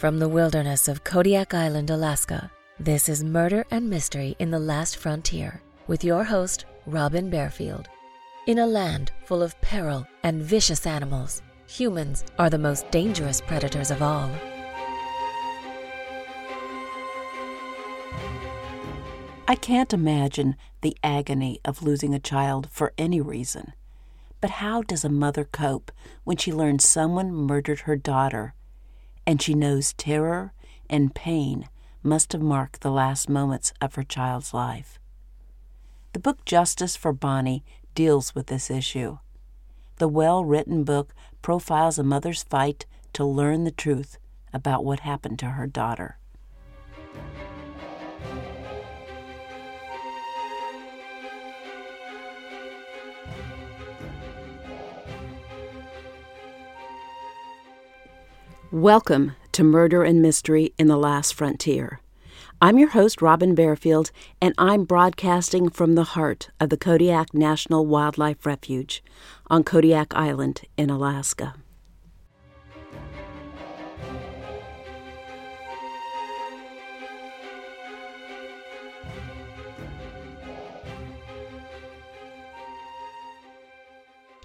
From the wilderness of Kodiak Island, Alaska, this is Murder and Mystery in the Last Frontier with your host, Robin Bearfield. In a land full of peril and vicious animals, humans are the most dangerous predators of all. I can't imagine the agony of losing a child for any reason. But how does a mother cope when she learns someone murdered her daughter and she knows terror and pain must have marked the last moments of her child's life. The book Justice for Bonnie deals with this issue. The well written book profiles a mother's fight to learn the truth about what happened to her daughter. Welcome to Murder and Mystery in the Last Frontier. I'm your host, Robin Bearfield, and I'm broadcasting from the heart of the Kodiak National Wildlife Refuge on Kodiak Island in Alaska.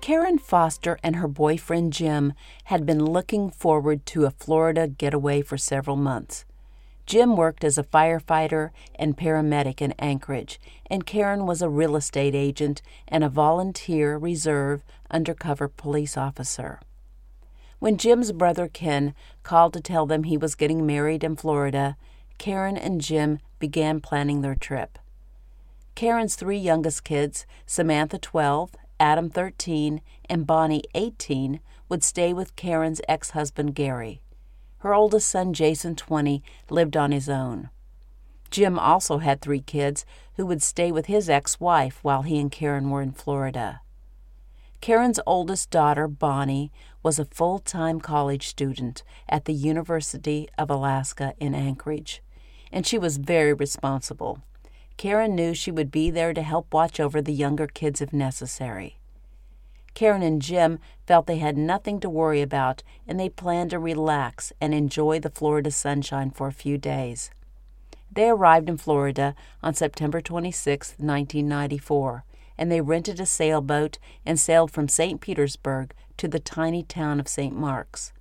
Karen Foster and her boyfriend Jim had been looking forward to a Florida getaway for several months. Jim worked as a firefighter and paramedic in Anchorage, and Karen was a real estate agent and a volunteer reserve undercover police officer. When Jim's brother Ken called to tell them he was getting married in Florida, Karen and Jim began planning their trip. Karen's three youngest kids, Samantha 12 Adam, 13, and Bonnie, 18, would stay with Karen's ex husband, Gary. Her oldest son, Jason, 20, lived on his own. Jim also had three kids who would stay with his ex wife while he and Karen were in Florida. Karen's oldest daughter, Bonnie, was a full time college student at the University of Alaska in Anchorage, and she was very responsible. Karen knew she would be there to help watch over the younger kids if necessary. Karen and Jim felt they had nothing to worry about and they planned to relax and enjoy the Florida sunshine for a few days. They arrived in Florida on September 26, 1994, and they rented a sailboat and sailed from St. Petersburg to the tiny town of St. Marks.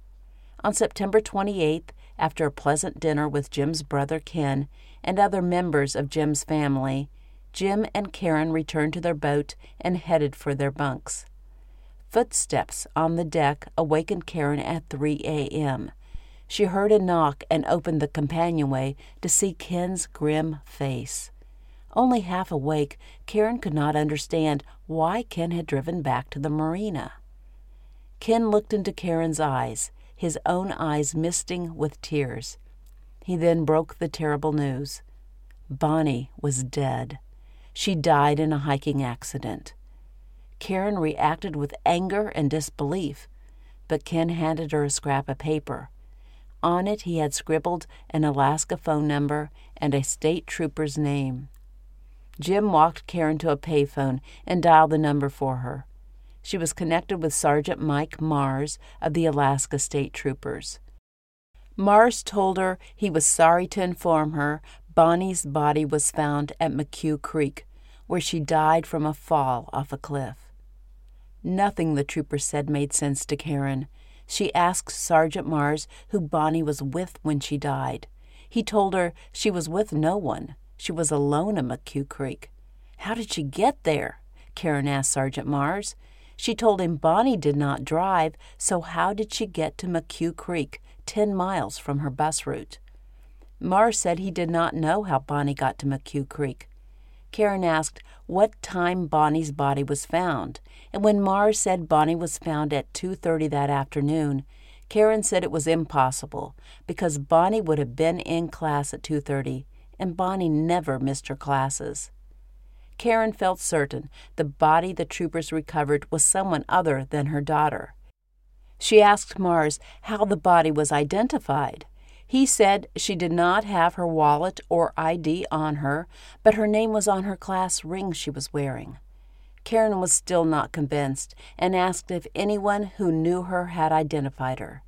On September 28th, after a pleasant dinner with Jim's brother Ken and other members of Jim's family, Jim and Karen returned to their boat and headed for their bunks. Footsteps on the deck awakened Karen at 3 a.m. She heard a knock and opened the companionway to see Ken's grim face. Only half awake, Karen could not understand why Ken had driven back to the marina. Ken looked into Karen's eyes his own eyes misting with tears. He then broke the terrible news. Bonnie was dead. She died in a hiking accident. Karen reacted with anger and disbelief, but Ken handed her a scrap of paper. On it, he had scribbled an Alaska phone number and a state trooper's name. Jim walked Karen to a payphone and dialed the number for her she was connected with Sergeant Mike Mars of the Alaska State Troopers. Mars told her he was sorry to inform her Bonnie's body was found at McHugh Creek, where she died from a fall off a cliff. Nothing the trooper said made sense to Karen. She asked Sergeant Mars who Bonnie was with when she died. He told her she was with no one. She was alone at McHugh Creek. How did she get there? Karen asked Sergeant Mars. She told him Bonnie did not drive, so how did she get to McHugh Creek, 10 miles from her bus route? Mars said he did not know how Bonnie got to McHugh Creek. Karen asked what time Bonnie's body was found, and when Mars said Bonnie was found at 2:30 that afternoon, Karen said it was impossible because Bonnie would have been in class at 2:30 and Bonnie never missed her classes. Karen felt certain the body the troopers recovered was someone other than her daughter. She asked Mars how the body was identified. He said she did not have her wallet or ID on her, but her name was on her class ring she was wearing. Karen was still not convinced and asked if anyone who knew her had identified her.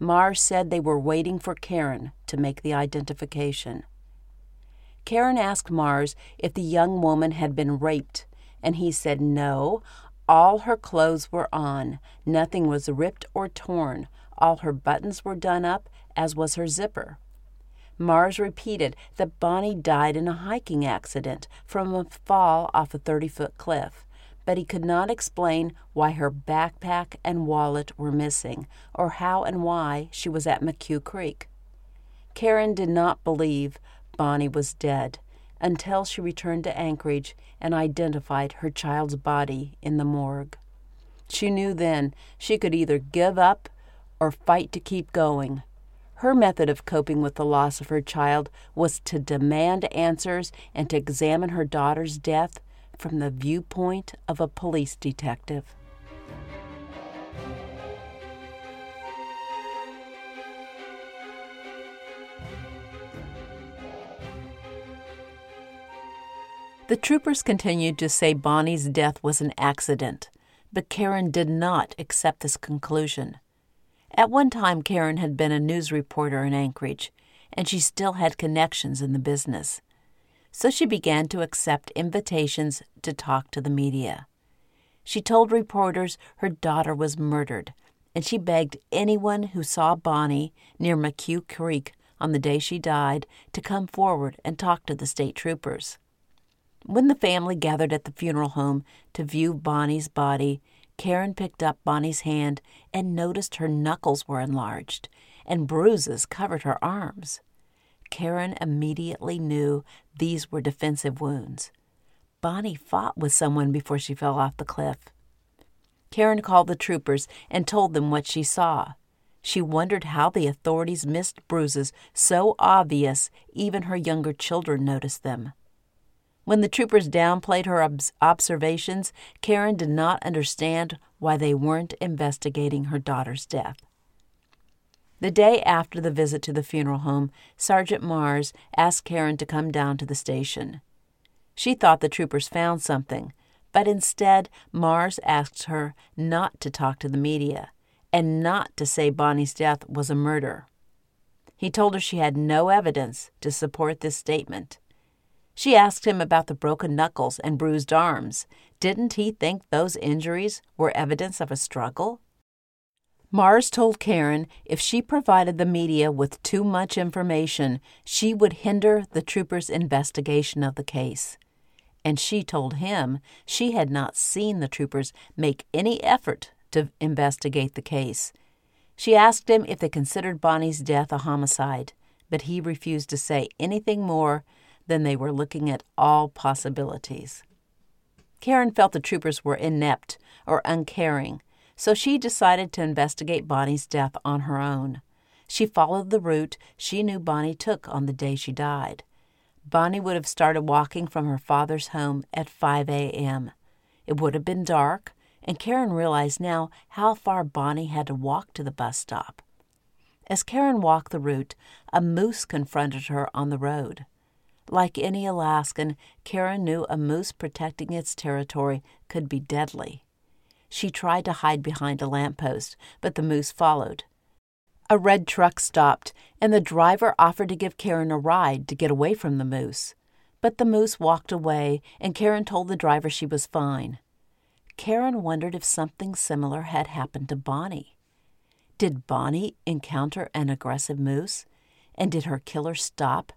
Mars said they were waiting for Karen to make the identification. Karen asked Mars if the young woman had been raped, and he said no. All her clothes were on, nothing was ripped or torn, all her buttons were done up, as was her zipper. Mars repeated that Bonnie died in a hiking accident from a fall off a 30 foot cliff, but he could not explain why her backpack and wallet were missing or how and why she was at McHugh Creek. Karen did not believe Bonnie was dead until she returned to Anchorage and identified her child's body in the morgue. She knew then she could either give up or fight to keep going. Her method of coping with the loss of her child was to demand answers and to examine her daughter's death from the viewpoint of a police detective. The troopers continued to say Bonnie's death was an accident, but Karen did not accept this conclusion. At one time, Karen had been a news reporter in Anchorage, and she still had connections in the business. So she began to accept invitations to talk to the media. She told reporters her daughter was murdered, and she begged anyone who saw Bonnie near McHugh Creek on the day she died to come forward and talk to the state troopers. When the family gathered at the funeral home to view Bonnie's body, Karen picked up Bonnie's hand and noticed her knuckles were enlarged and bruises covered her arms. Karen immediately knew these were defensive wounds. Bonnie fought with someone before she fell off the cliff. Karen called the troopers and told them what she saw. She wondered how the authorities missed bruises so obvious even her younger children noticed them. When the troopers downplayed her observations, Karen did not understand why they weren't investigating her daughter's death. The day after the visit to the funeral home, Sergeant Mars asked Karen to come down to the station. She thought the troopers found something, but instead, Mars asked her not to talk to the media and not to say Bonnie's death was a murder. He told her she had no evidence to support this statement. She asked him about the broken knuckles and bruised arms. Didn't he think those injuries were evidence of a struggle? Mars told Karen if she provided the media with too much information, she would hinder the troopers' investigation of the case. And she told him she had not seen the troopers make any effort to investigate the case. She asked him if they considered Bonnie's death a homicide, but he refused to say anything more then they were looking at all possibilities. Karen felt the troopers were inept or uncaring, so she decided to investigate Bonnie's death on her own. She followed the route she knew Bonnie took on the day she died. Bonnie would have started walking from her father's home at 5 a.m. It would have been dark, and Karen realized now how far Bonnie had to walk to the bus stop. As Karen walked the route, a moose confronted her on the road. Like any Alaskan, Karen knew a moose protecting its territory could be deadly. She tried to hide behind a lamppost, but the moose followed. A red truck stopped, and the driver offered to give Karen a ride to get away from the moose. But the moose walked away, and Karen told the driver she was fine. Karen wondered if something similar had happened to Bonnie. Did Bonnie encounter an aggressive moose? And did her killer stop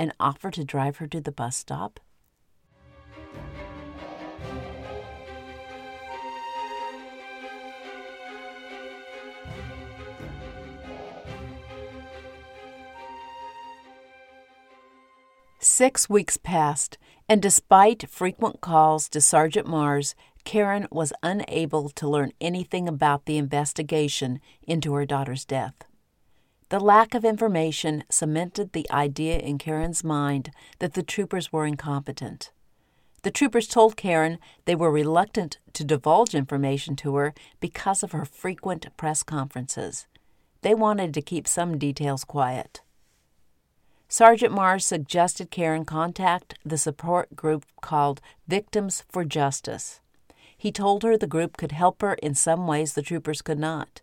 and offer to drive her to the bus stop? Six weeks passed, and despite frequent calls to Sergeant Mars, Karen was unable to learn anything about the investigation into her daughter's death. The lack of information cemented the idea in Karen's mind that the troopers were incompetent. The troopers told Karen they were reluctant to divulge information to her because of her frequent press conferences. They wanted to keep some details quiet. Sergeant Mars suggested Karen contact the support group called Victims for Justice. He told her the group could help her in some ways the troopers could not.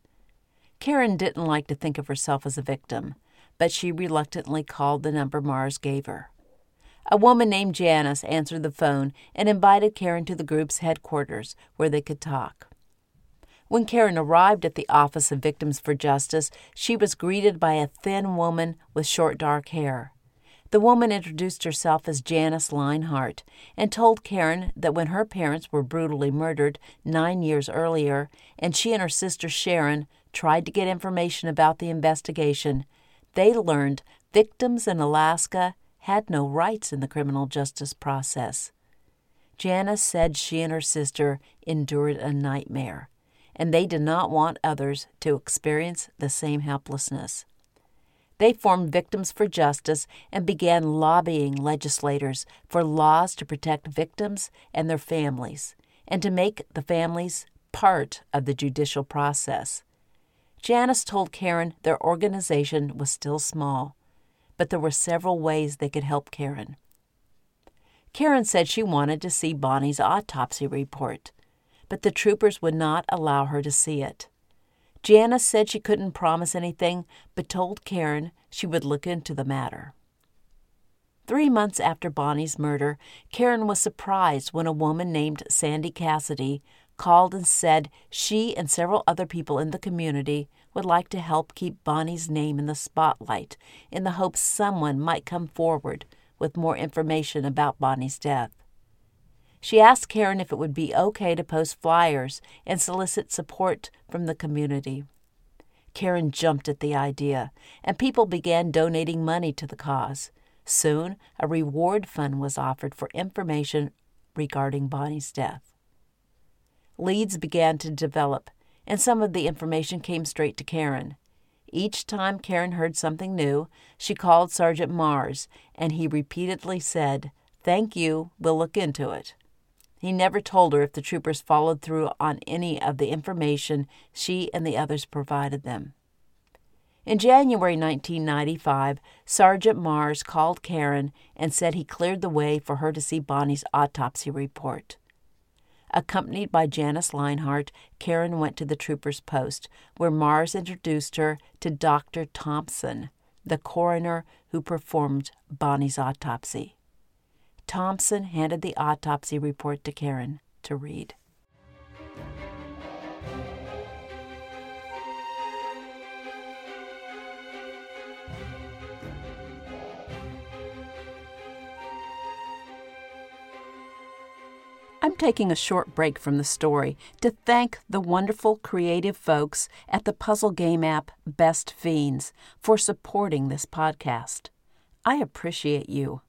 Karen didn't like to think of herself as a victim, but she reluctantly called the number Mars gave her. A woman named Janice answered the phone and invited Karen to the group's headquarters where they could talk. When Karen arrived at the Office of Victims for Justice, she was greeted by a thin woman with short dark hair. The woman introduced herself as Janice Lienhart and told Karen that when her parents were brutally murdered nine years earlier, and she and her sister Sharon tried to get information about the investigation, they learned victims in Alaska had no rights in the criminal justice process. Janice said she and her sister endured a nightmare, and they did not want others to experience the same helplessness. They formed Victims for Justice and began lobbying legislators for laws to protect victims and their families, and to make the families part of the judicial process. Janice told Karen their organization was still small, but there were several ways they could help Karen. Karen said she wanted to see Bonnie's autopsy report, but the troopers would not allow her to see it. Janice said she couldn't promise anything, but told Karen she would look into the matter. Three months after Bonnie's murder, Karen was surprised when a woman named Sandy Cassidy called and said she and several other people in the community would like to help keep Bonnie's name in the spotlight in the hope someone might come forward with more information about Bonnie's death. She asked Karen if it would be okay to post flyers and solicit support from the community. Karen jumped at the idea, and people began donating money to the cause. Soon, a reward fund was offered for information regarding Bonnie's death. Leads began to develop, and some of the information came straight to Karen. Each time Karen heard something new, she called Sergeant Mars, and he repeatedly said, Thank you, we'll look into it. He never told her if the troopers followed through on any of the information she and the others provided them. In January 1995, Sergeant Mars called Karen and said he cleared the way for her to see Bonnie's autopsy report. Accompanied by Janice Lienhart, Karen went to the trooper's post, where Mars introduced her to Dr. Thompson, the coroner who performed Bonnie's autopsy. Thompson handed the autopsy report to Karen to read. Taking a short break from the story to thank the wonderful creative folks at the puzzle game app Best Fiends for supporting this podcast. I appreciate you.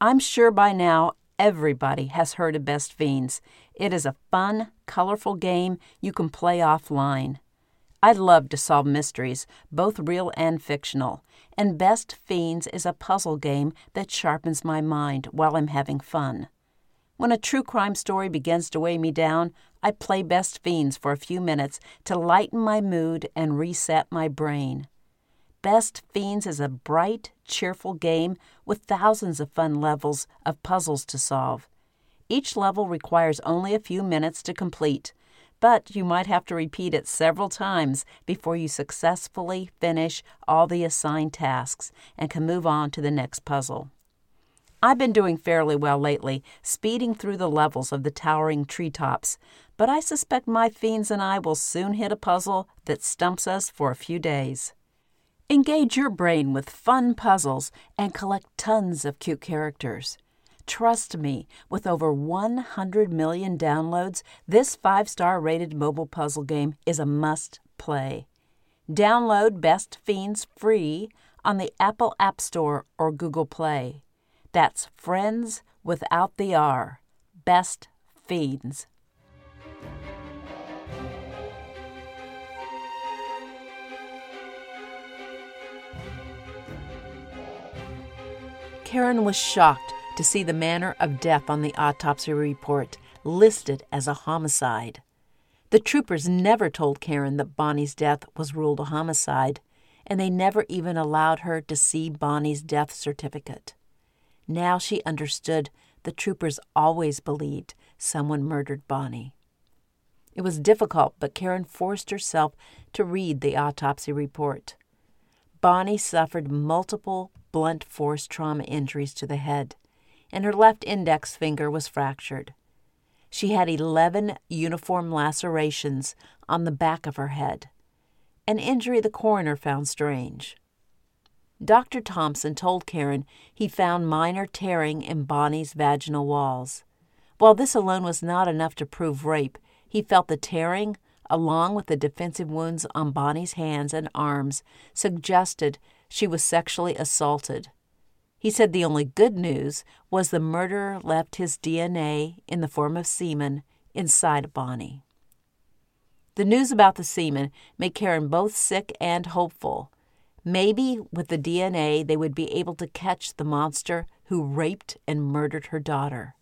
I'm sure by now everybody has heard of Best Fiends. It is a fun, colorful game you can play offline. I love to solve mysteries, both real and fictional, and Best Fiends is a puzzle game that sharpens my mind while I'm having fun. When a true crime story begins to weigh me down, I play Best Fiends for a few minutes to lighten my mood and reset my brain. Best Fiends is a bright, cheerful game with thousands of fun levels of puzzles to solve. Each level requires only a few minutes to complete, but you might have to repeat it several times before you successfully finish all the assigned tasks and can move on to the next puzzle. I've been doing fairly well lately, speeding through the levels of the towering treetops, but I suspect my fiends and I will soon hit a puzzle that stumps us for a few days. Engage your brain with fun puzzles and collect tons of cute characters. Trust me, with over 100 million downloads, this five star rated mobile puzzle game is a must play. Download Best Fiends free on the Apple App Store or Google Play. That's Friends without the R. Best Fiends. Karen was shocked to see the manner of death on the autopsy report listed as a homicide. The troopers never told Karen that Bonnie's death was ruled a homicide, and they never even allowed her to see Bonnie's death certificate. Now she understood the troopers always believed someone murdered Bonnie. It was difficult, but Karen forced herself to read the autopsy report. Bonnie suffered multiple blunt force trauma injuries to the head, and her left index finger was fractured. She had 11 uniform lacerations on the back of her head, an injury the coroner found strange. Dr. Thompson told Karen he found minor tearing in Bonnie's vaginal walls. While this alone was not enough to prove rape, he felt the tearing, along with the defensive wounds on Bonnie's hands and arms, suggested she was sexually assaulted. He said the only good news was the murderer left his DNA in the form of semen inside Bonnie. The news about the semen made Karen both sick and hopeful. Maybe with the DNA they would be able to catch the monster who raped and murdered her daughter.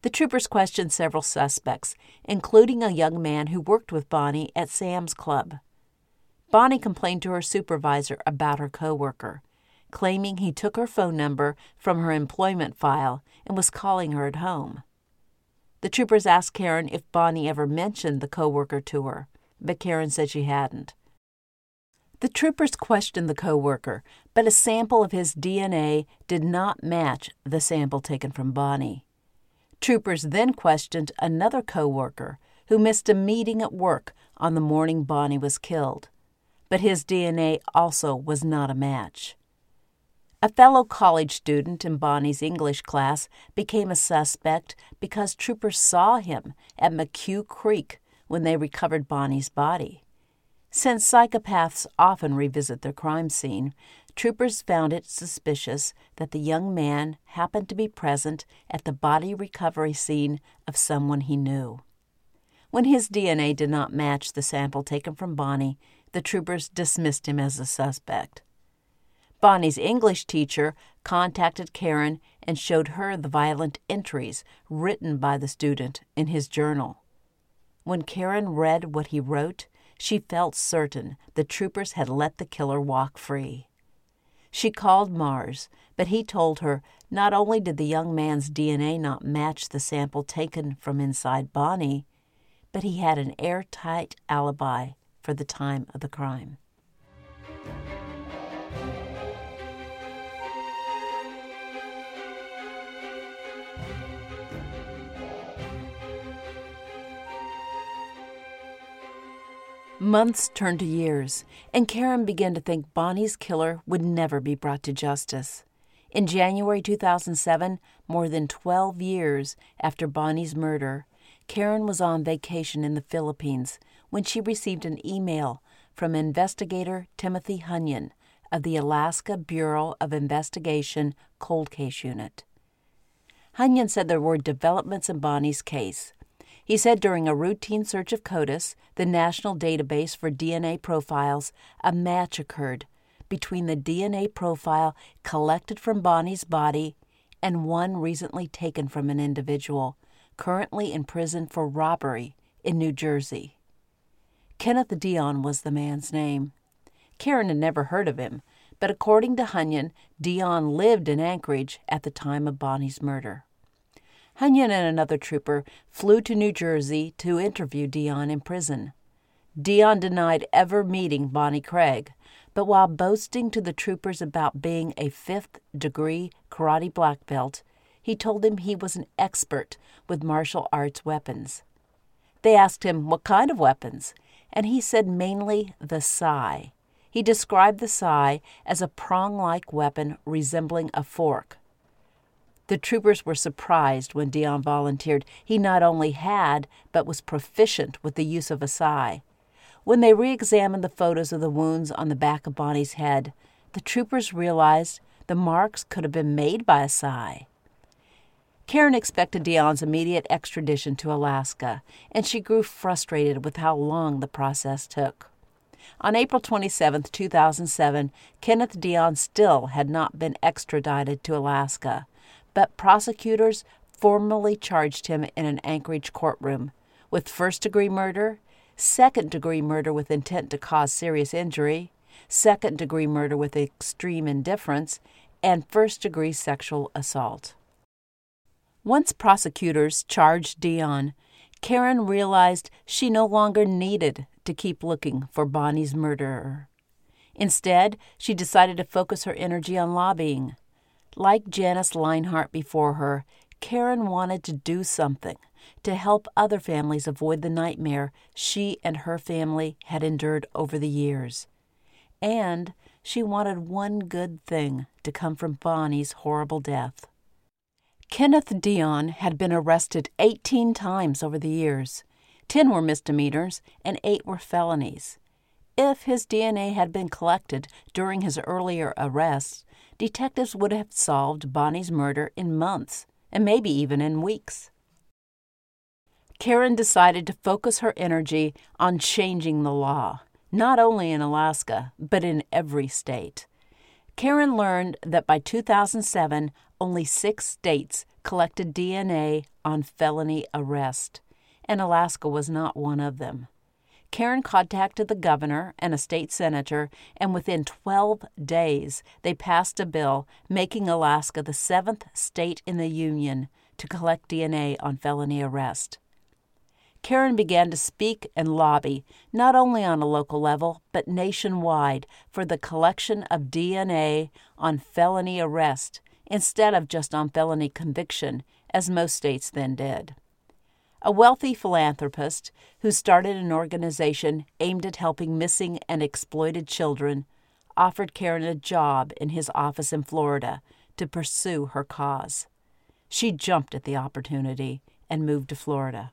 The troopers questioned several suspects, including a young man who worked with Bonnie at Sam's Club. Bonnie complained to her supervisor about her coworker, claiming he took her phone number from her employment file and was calling her at home. The troopers asked Karen if Bonnie ever mentioned the coworker to her, but Karen said she hadn't. The troopers questioned the coworker, but a sample of his DNA did not match the sample taken from Bonnie. Troopers then questioned another coworker who missed a meeting at work on the morning Bonnie was killed, but his DNA also was not a match. A fellow college student in Bonnie's English class became a suspect because troopers saw him at McHugh Creek when they recovered Bonnie's body. Since psychopaths often revisit their crime scene, troopers found it suspicious that the young man happened to be present at the body recovery scene of someone he knew. When his DNA did not match the sample taken from Bonnie, the troopers dismissed him as a suspect. Bonnie's English teacher contacted Karen and showed her the violent entries written by the student in his journal. When Karen read what he wrote, she felt certain the troopers had let the killer walk free. She called Mars, but he told her not only did the young man's DNA not match the sample taken from inside Bonnie, but he had an airtight alibi for the time of the crime. Months turned to years, and Karen began to think Bonnie's killer would never be brought to justice. In January 2007, more than 12 years after Bonnie's murder, Karen was on vacation in the Philippines when she received an email from investigator Timothy Hunyon of the Alaska Bureau of Investigation Cold Case Unit. Hunyon said there were developments in Bonnie's case, he said during a routine search of CODIS, the national database for DNA profiles, a match occurred between the DNA profile collected from Bonnie's body and one recently taken from an individual currently in prison for robbery in New Jersey. Kenneth Dion was the man's name. Karen had never heard of him, but according to Hunyon, Dion lived in Anchorage at the time of Bonnie's murder. Hunyon and another trooper flew to New Jersey to interview Dion in prison. Dion denied ever meeting Bonnie Craig, but while boasting to the troopers about being a fifth degree karate black belt, he told them he was an expert with martial arts weapons. They asked him what kind of weapons, and he said mainly the sai. He described the sai as a prong like weapon resembling a fork. The troopers were surprised when Dion volunteered he not only had, but was proficient with the use of a sai. When they re examined the photos of the wounds on the back of Bonnie's head, the troopers realized the marks could have been made by a sai. Karen expected Dion's immediate extradition to Alaska, and she grew frustrated with how long the process took. On April 27, 2007, Kenneth Dion still had not been extradited to Alaska but prosecutors formally charged him in an Anchorage courtroom with first degree murder, second degree murder with intent to cause serious injury, second degree murder with extreme indifference, and first degree sexual assault. Once prosecutors charged Dion, Karen realized she no longer needed to keep looking for Bonnie's murderer. Instead, she decided to focus her energy on lobbying. Like Janice Lienhart before her, Karen wanted to do something to help other families avoid the nightmare she and her family had endured over the years. And she wanted one good thing to come from Bonnie's horrible death. Kenneth Dion had been arrested 18 times over the years. 10 were misdemeanors and 8 were felonies. If his DNA had been collected during his earlier arrests, detectives would have solved Bonnie's murder in months and maybe even in weeks. Karen decided to focus her energy on changing the law, not only in Alaska, but in every state. Karen learned that by 2007, only six states collected DNA on felony arrest, and Alaska was not one of them. Karen contacted the governor and a state senator, and within 12 days, they passed a bill making Alaska the seventh state in the Union to collect DNA on felony arrest. Karen began to speak and lobby, not only on a local level, but nationwide, for the collection of DNA on felony arrest instead of just on felony conviction, as most states then did a wealthy philanthropist who started an organization aimed at helping missing and exploited children, offered Karen a job in his office in Florida to pursue her cause. She jumped at the opportunity and moved to Florida.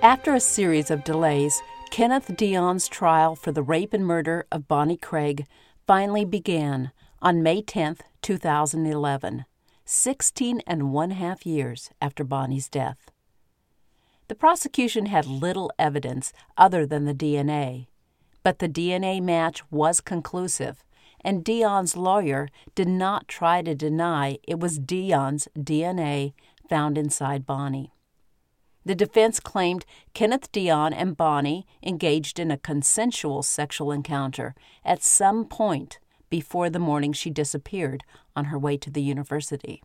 After a series of delays, Kenneth Dion's trial for the rape and murder of Bonnie Craig finally began on May 10, 2011, 16 and one half years after Bonnie's death. The prosecution had little evidence other than the DNA, but the DNA match was conclusive, and Dion's lawyer did not try to deny it was Dion's DNA found inside Bonnie. The defense claimed Kenneth Dion and Bonnie engaged in a consensual sexual encounter at some point before the morning she disappeared on her way to the university.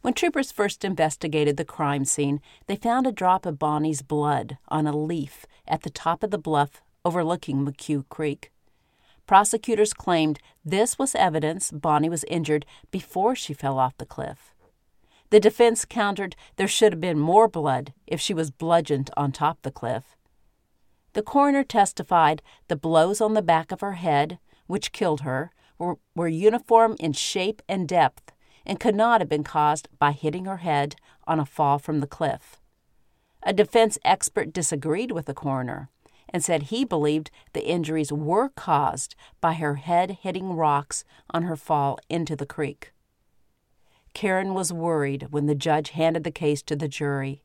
When troopers first investigated the crime scene, they found a drop of Bonnie's blood on a leaf at the top of the bluff overlooking McHugh Creek. Prosecutors claimed this was evidence Bonnie was injured before she fell off the cliff. The defense countered there should have been more blood if she was bludgeoned on top the cliff. The coroner testified the blows on the back of her head, which killed her, were, were uniform in shape and depth and could not have been caused by hitting her head on a fall from the cliff. A defense expert disagreed with the coroner and said he believed the injuries were caused by her head hitting rocks on her fall into the creek. Karen was worried when the judge handed the case to the jury.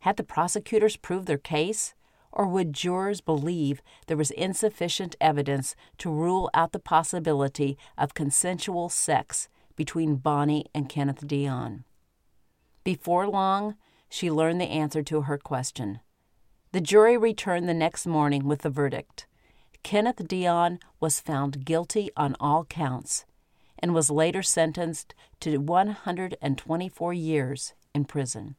Had the prosecutors proved their case, or would jurors believe there was insufficient evidence to rule out the possibility of consensual sex between Bonnie and Kenneth Dion? Before long, she learned the answer to her question. The jury returned the next morning with the verdict. Kenneth Dion was found guilty on all counts and was later sentenced to 124 years in prison.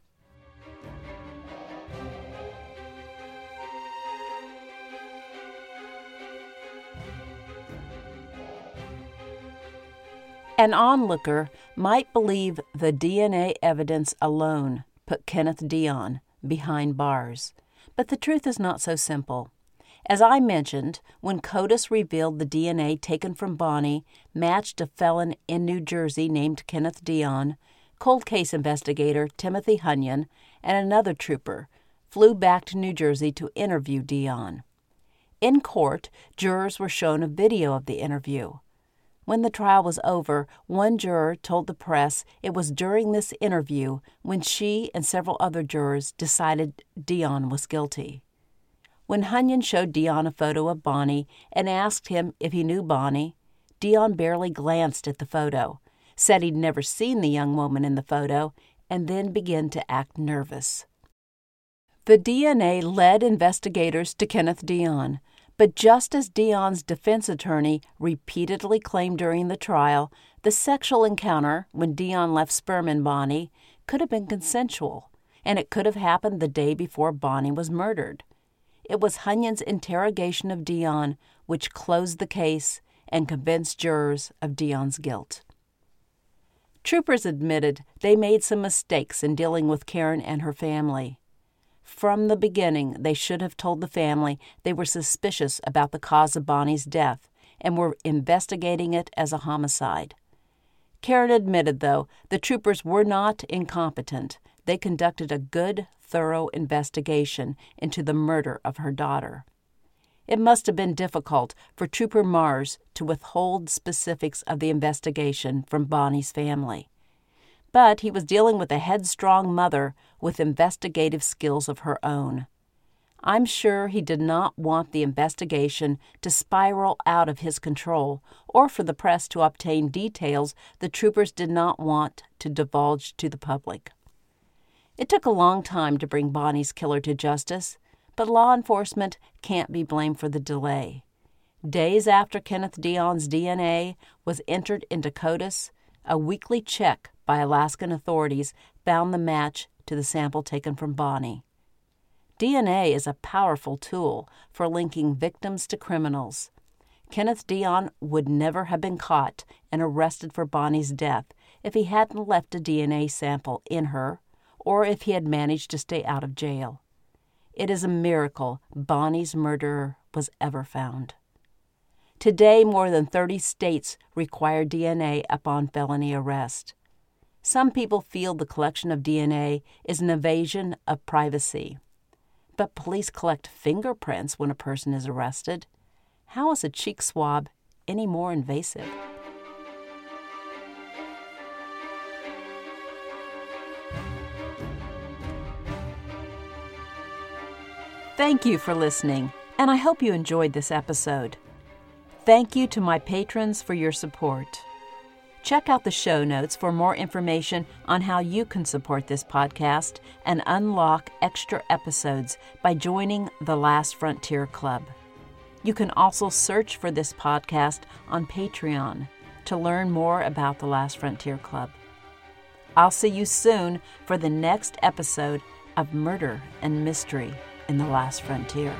An onlooker might believe the DNA evidence alone put Kenneth Dion behind bars, but the truth is not so simple. As I mentioned, when CODIS revealed the DNA taken from Bonnie matched a felon in New Jersey named Kenneth Dion, cold case investigator Timothy Hunyon and another trooper flew back to New Jersey to interview Dion. In court, jurors were shown a video of the interview. When the trial was over, one juror told the press it was during this interview when she and several other jurors decided Dion was guilty. When Hunyon showed Dion a photo of Bonnie and asked him if he knew Bonnie, Dion barely glanced at the photo, said he'd never seen the young woman in the photo, and then began to act nervous. The DNA led investigators to Kenneth Dion, But just as Dion's defense attorney repeatedly claimed during the trial, the sexual encounter when Dion left sperm in Bonnie could have been consensual, and it could have happened the day before Bonnie was murdered. It was Hunyon's interrogation of Dion which closed the case and convinced jurors of Dion's guilt. Troopers admitted they made some mistakes in dealing with Karen and her family. From the beginning, they should have told the family they were suspicious about the cause of Bonnie's death and were investigating it as a homicide. Karen admitted, though, the troopers were not incompetent. They conducted a good, thorough investigation into the murder of her daughter. It must have been difficult for Trooper Mars to withhold specifics of the investigation from Bonnie's family. But he was dealing with a headstrong mother with investigative skills of her own. I'm sure he did not want the investigation to spiral out of his control or for the press to obtain details the troopers did not want to divulge to the public. It took a long time to bring Bonnie's killer to justice, but law enforcement can't be blamed for the delay. Days after Kenneth Dion's DNA was entered into CODIS, a weekly check by Alaskan authorities found the match to the sample taken from Bonnie. DNA is a powerful tool for linking victims to criminals. Kenneth Dion would never have been caught and arrested for Bonnie's death if he hadn't left a DNA sample in her or if he had managed to stay out of jail. It is a miracle Bonnie's murderer was ever found. Today, more than 30 states require DNA upon felony arrest. Some people feel the collection of DNA is an invasion of privacy. But police collect fingerprints when a person is arrested. How is a cheek swab any more invasive? Thank you for listening, and I hope you enjoyed this episode. Thank you to my patrons for your support. Check out the show notes for more information on how you can support this podcast and unlock extra episodes by joining the Last Frontier Club. You can also search for this podcast on Patreon to learn more about the Last Frontier Club. I'll see you soon for the next episode of Murder and Mystery in The Last Frontier.